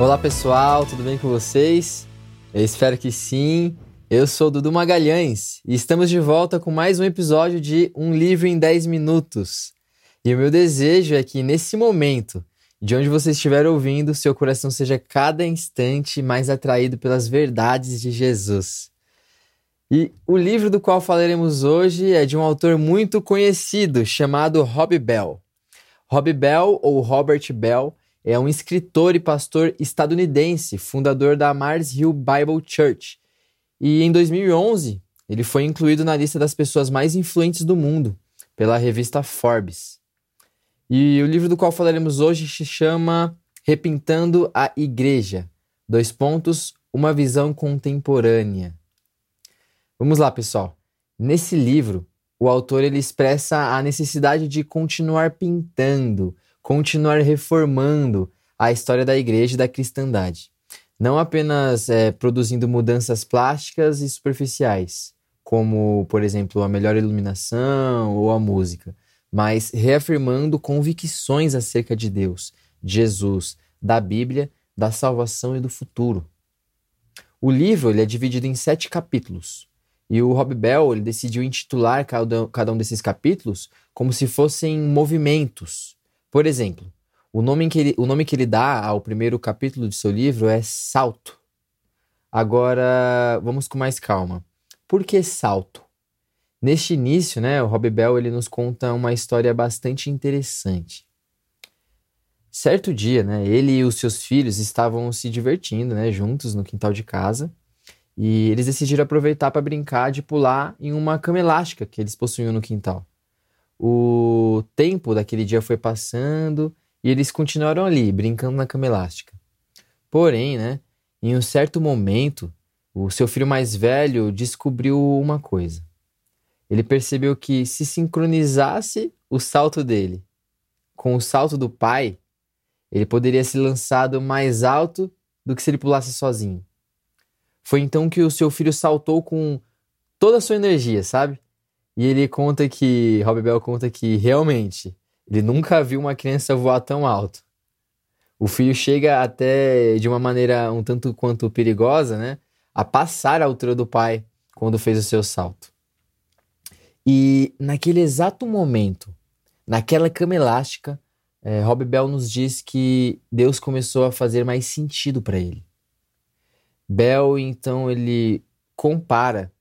Olá pessoal, tudo bem com vocês? Eu espero que sim. Eu sou Dudu Magalhães e estamos de volta com mais um episódio de Um Livro em 10 Minutos. E o meu desejo é que nesse momento, de onde você estiver ouvindo, seu coração seja cada instante mais atraído pelas verdades de Jesus. E o livro do qual falaremos hoje é de um autor muito conhecido chamado Rob Bell. Rob Bell ou Robert Bell é um escritor e pastor estadunidense, fundador da Mars Hill Bible Church. E em 2011, ele foi incluído na lista das pessoas mais influentes do mundo pela revista Forbes. E o livro do qual falaremos hoje se chama Repintando a Igreja. Dois pontos, uma visão contemporânea. Vamos lá, pessoal. Nesse livro, o autor ele expressa a necessidade de continuar pintando, continuar reformando a história da igreja e da cristandade. Não apenas é, produzindo mudanças plásticas e superficiais, como, por exemplo, a melhor iluminação ou a música, mas reafirmando convicções acerca de Deus, de Jesus, da Bíblia, da salvação e do futuro. O livro ele é dividido em sete capítulos. E o Rob Bell ele decidiu intitular cada, cada um desses capítulos como se fossem movimentos, por exemplo, o nome, que ele, o nome que ele dá ao primeiro capítulo de seu livro é Salto. Agora, vamos com mais calma. Por que salto? Neste início, né, o Rob Bell ele nos conta uma história bastante interessante. Certo dia, né, ele e os seus filhos estavam se divertindo, né, juntos no quintal de casa, e eles decidiram aproveitar para brincar de pular em uma cama elástica que eles possuíam no quintal o tempo daquele dia foi passando e eles continuaram ali, brincando na cama elástica. Porém, né, em um certo momento, o seu filho mais velho descobriu uma coisa. Ele percebeu que se sincronizasse o salto dele com o salto do pai, ele poderia ser lançado mais alto do que se ele pulasse sozinho. Foi então que o seu filho saltou com toda a sua energia, sabe? E ele conta que, Rob Bell conta que realmente ele nunca viu uma criança voar tão alto. O filho chega até de uma maneira um tanto quanto perigosa, né? A passar a altura do pai quando fez o seu salto. E naquele exato momento, naquela cama elástica, é, Rob Bell nos diz que Deus começou a fazer mais sentido para ele. Bell, então, ele compara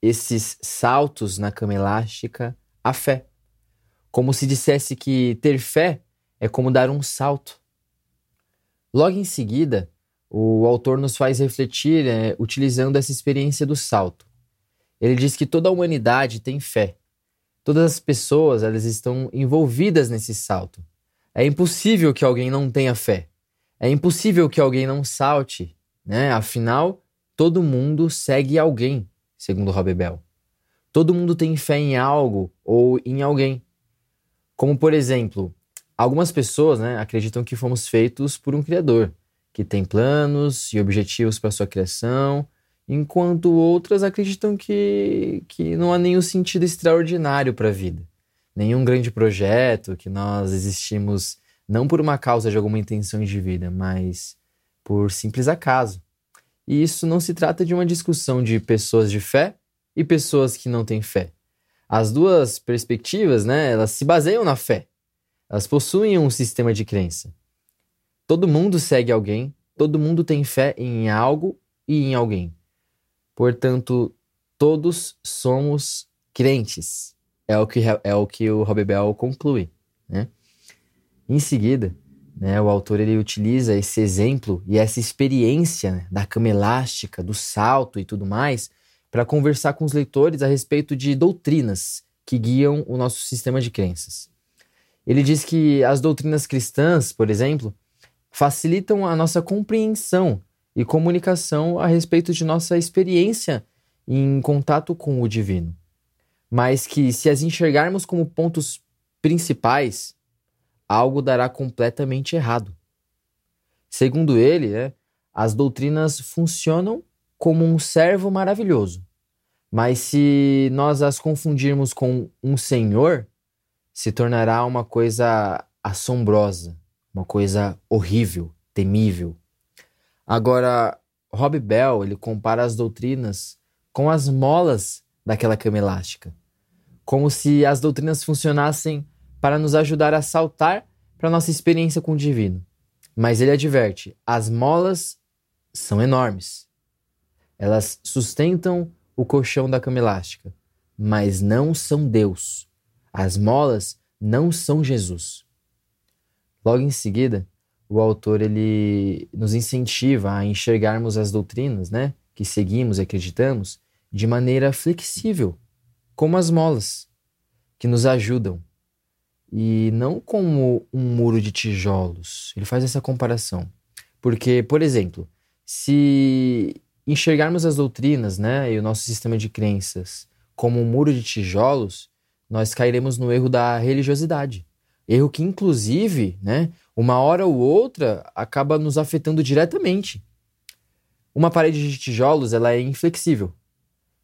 esses saltos na cama elástica a fé. Como se dissesse que ter fé é como dar um salto. Logo em seguida, o autor nos faz refletir é, utilizando essa experiência do salto. Ele diz que toda a humanidade tem fé. Todas as pessoas elas estão envolvidas nesse salto. É impossível que alguém não tenha fé. É impossível que alguém não salte, né? Afinal, todo mundo segue alguém segundo Rob Bell. Todo mundo tem fé em algo ou em alguém. Como, por exemplo, algumas pessoas né, acreditam que fomos feitos por um Criador, que tem planos e objetivos para sua criação, enquanto outras acreditam que, que não há nenhum sentido extraordinário para a vida, nenhum grande projeto, que nós existimos não por uma causa de alguma intenção de vida, mas por simples acaso. E isso não se trata de uma discussão de pessoas de fé e pessoas que não têm fé. As duas perspectivas, né, elas se baseiam na fé. Elas possuem um sistema de crença. Todo mundo segue alguém, todo mundo tem fé em algo e em alguém. Portanto, todos somos crentes. É o que, é o, que o Rob Bell conclui. Né? Em seguida, né, o autor ele utiliza esse exemplo e essa experiência né, da cama elástica, do salto e tudo mais, para conversar com os leitores a respeito de doutrinas que guiam o nosso sistema de crenças. Ele diz que as doutrinas cristãs, por exemplo, facilitam a nossa compreensão e comunicação a respeito de nossa experiência em contato com o divino. Mas que, se as enxergarmos como pontos principais, algo dará completamente errado. Segundo ele, né, as doutrinas funcionam como um servo maravilhoso, mas se nós as confundirmos com um senhor, se tornará uma coisa assombrosa, uma coisa horrível, temível. Agora, Rob Bell, ele compara as doutrinas com as molas daquela cama elástica, como se as doutrinas funcionassem para nos ajudar a saltar para nossa experiência com o divino. Mas ele adverte: as molas são enormes. Elas sustentam o colchão da cama elástica, mas não são Deus. As molas não são Jesus. Logo em seguida, o autor ele nos incentiva a enxergarmos as doutrinas, né, que seguimos e acreditamos, de maneira flexível, como as molas, que nos ajudam, e não como um muro de tijolos. Ele faz essa comparação. Porque, por exemplo, se enxergarmos as doutrinas, né, e o nosso sistema de crenças como um muro de tijolos, nós cairemos no erro da religiosidade. Erro que, inclusive, né, uma hora ou outra acaba nos afetando diretamente. Uma parede de tijolos ela é inflexível.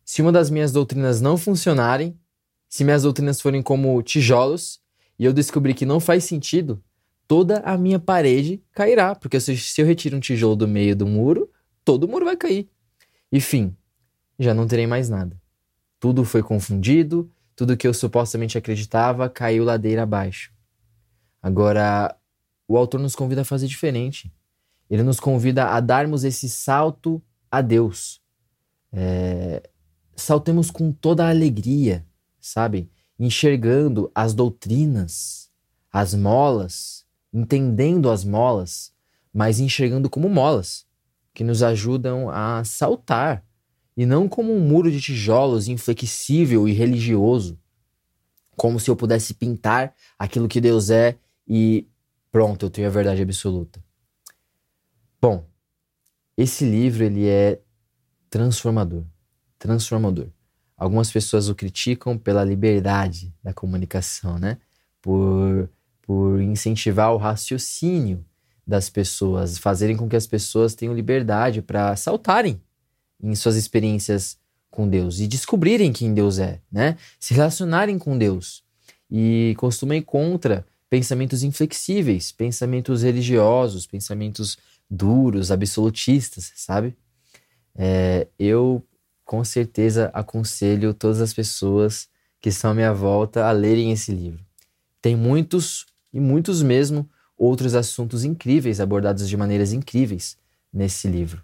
Se uma das minhas doutrinas não funcionarem, se minhas doutrinas forem como tijolos, e eu descobrir que não faz sentido, toda a minha parede cairá, porque se, se eu retiro um tijolo do meio do muro, todo o muro vai cair. Enfim, já não terei mais nada. Tudo foi confundido, tudo que eu supostamente acreditava caiu ladeira abaixo. Agora, o autor nos convida a fazer diferente. Ele nos convida a darmos esse salto a Deus. É, saltemos com toda a alegria, sabe? Enxergando as doutrinas, as molas, entendendo as molas, mas enxergando como molas, que nos ajudam a saltar, e não como um muro de tijolos inflexível e religioso, como se eu pudesse pintar aquilo que Deus é e pronto, eu tenho a verdade absoluta. Bom, esse livro ele é transformador, transformador. Algumas pessoas o criticam pela liberdade da comunicação, né? Por, por incentivar o raciocínio das pessoas, fazerem com que as pessoas tenham liberdade para saltarem em suas experiências com Deus e descobrirem quem Deus é, né? Se relacionarem com Deus. E costuma ir contra pensamentos inflexíveis, pensamentos religiosos, pensamentos duros, absolutistas, sabe? É, eu com certeza aconselho todas as pessoas que estão à minha volta a lerem esse livro. Tem muitos, e muitos mesmo, outros assuntos incríveis abordados de maneiras incríveis nesse livro.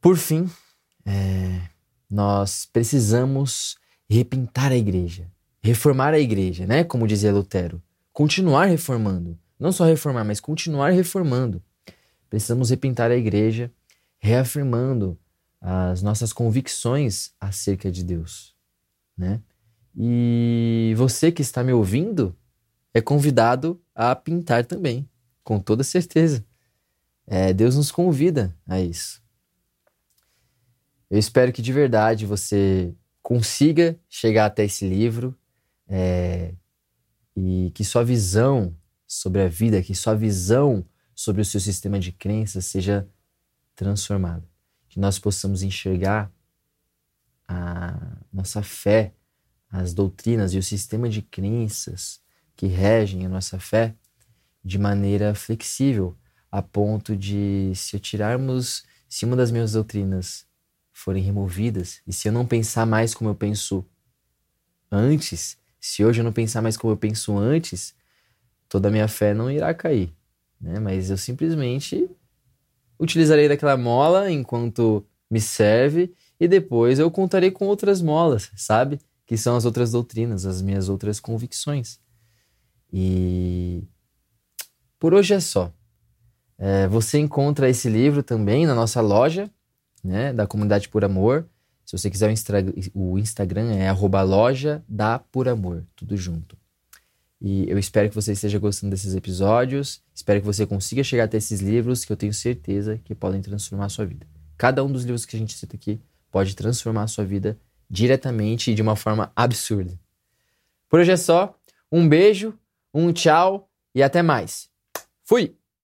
Por fim, é, nós precisamos repintar a igreja reformar a igreja, né? Como dizia Lutero. Continuar reformando. Não só reformar, mas continuar reformando. Precisamos repintar a igreja, reafirmando as nossas convicções acerca de Deus, né? E você que está me ouvindo é convidado a pintar também, com toda certeza. É, Deus nos convida a isso. Eu espero que de verdade você consiga chegar até esse livro, é, e que sua visão sobre a vida, que sua visão sobre o seu sistema de crenças seja transformada. Que nós possamos enxergar a nossa fé, as doutrinas e o sistema de crenças que regem a nossa fé de maneira flexível, a ponto de, se tirarmos, se uma das minhas doutrinas forem removidas, e se eu não pensar mais como eu penso antes, se hoje eu não pensar mais como eu penso antes, toda a minha fé não irá cair, né? Mas eu simplesmente utilizarei daquela mola enquanto me serve e depois eu contarei com outras molas, sabe? Que são as outras doutrinas, as minhas outras convicções. E por hoje é só. É, você encontra esse livro também na nossa loja, né, da Comunidade Por Amor. Se você quiser o, Instagram é arroba loja da Por Amor, tudo junto. E eu espero que você esteja gostando desses episódios. Espero que você consiga chegar até esses livros que eu tenho certeza que podem transformar a sua vida. Cada um dos livros que a gente cita aqui pode transformar a sua vida diretamente e de uma forma absurda. Por hoje é só. Um beijo, um tchau e até mais. Fui!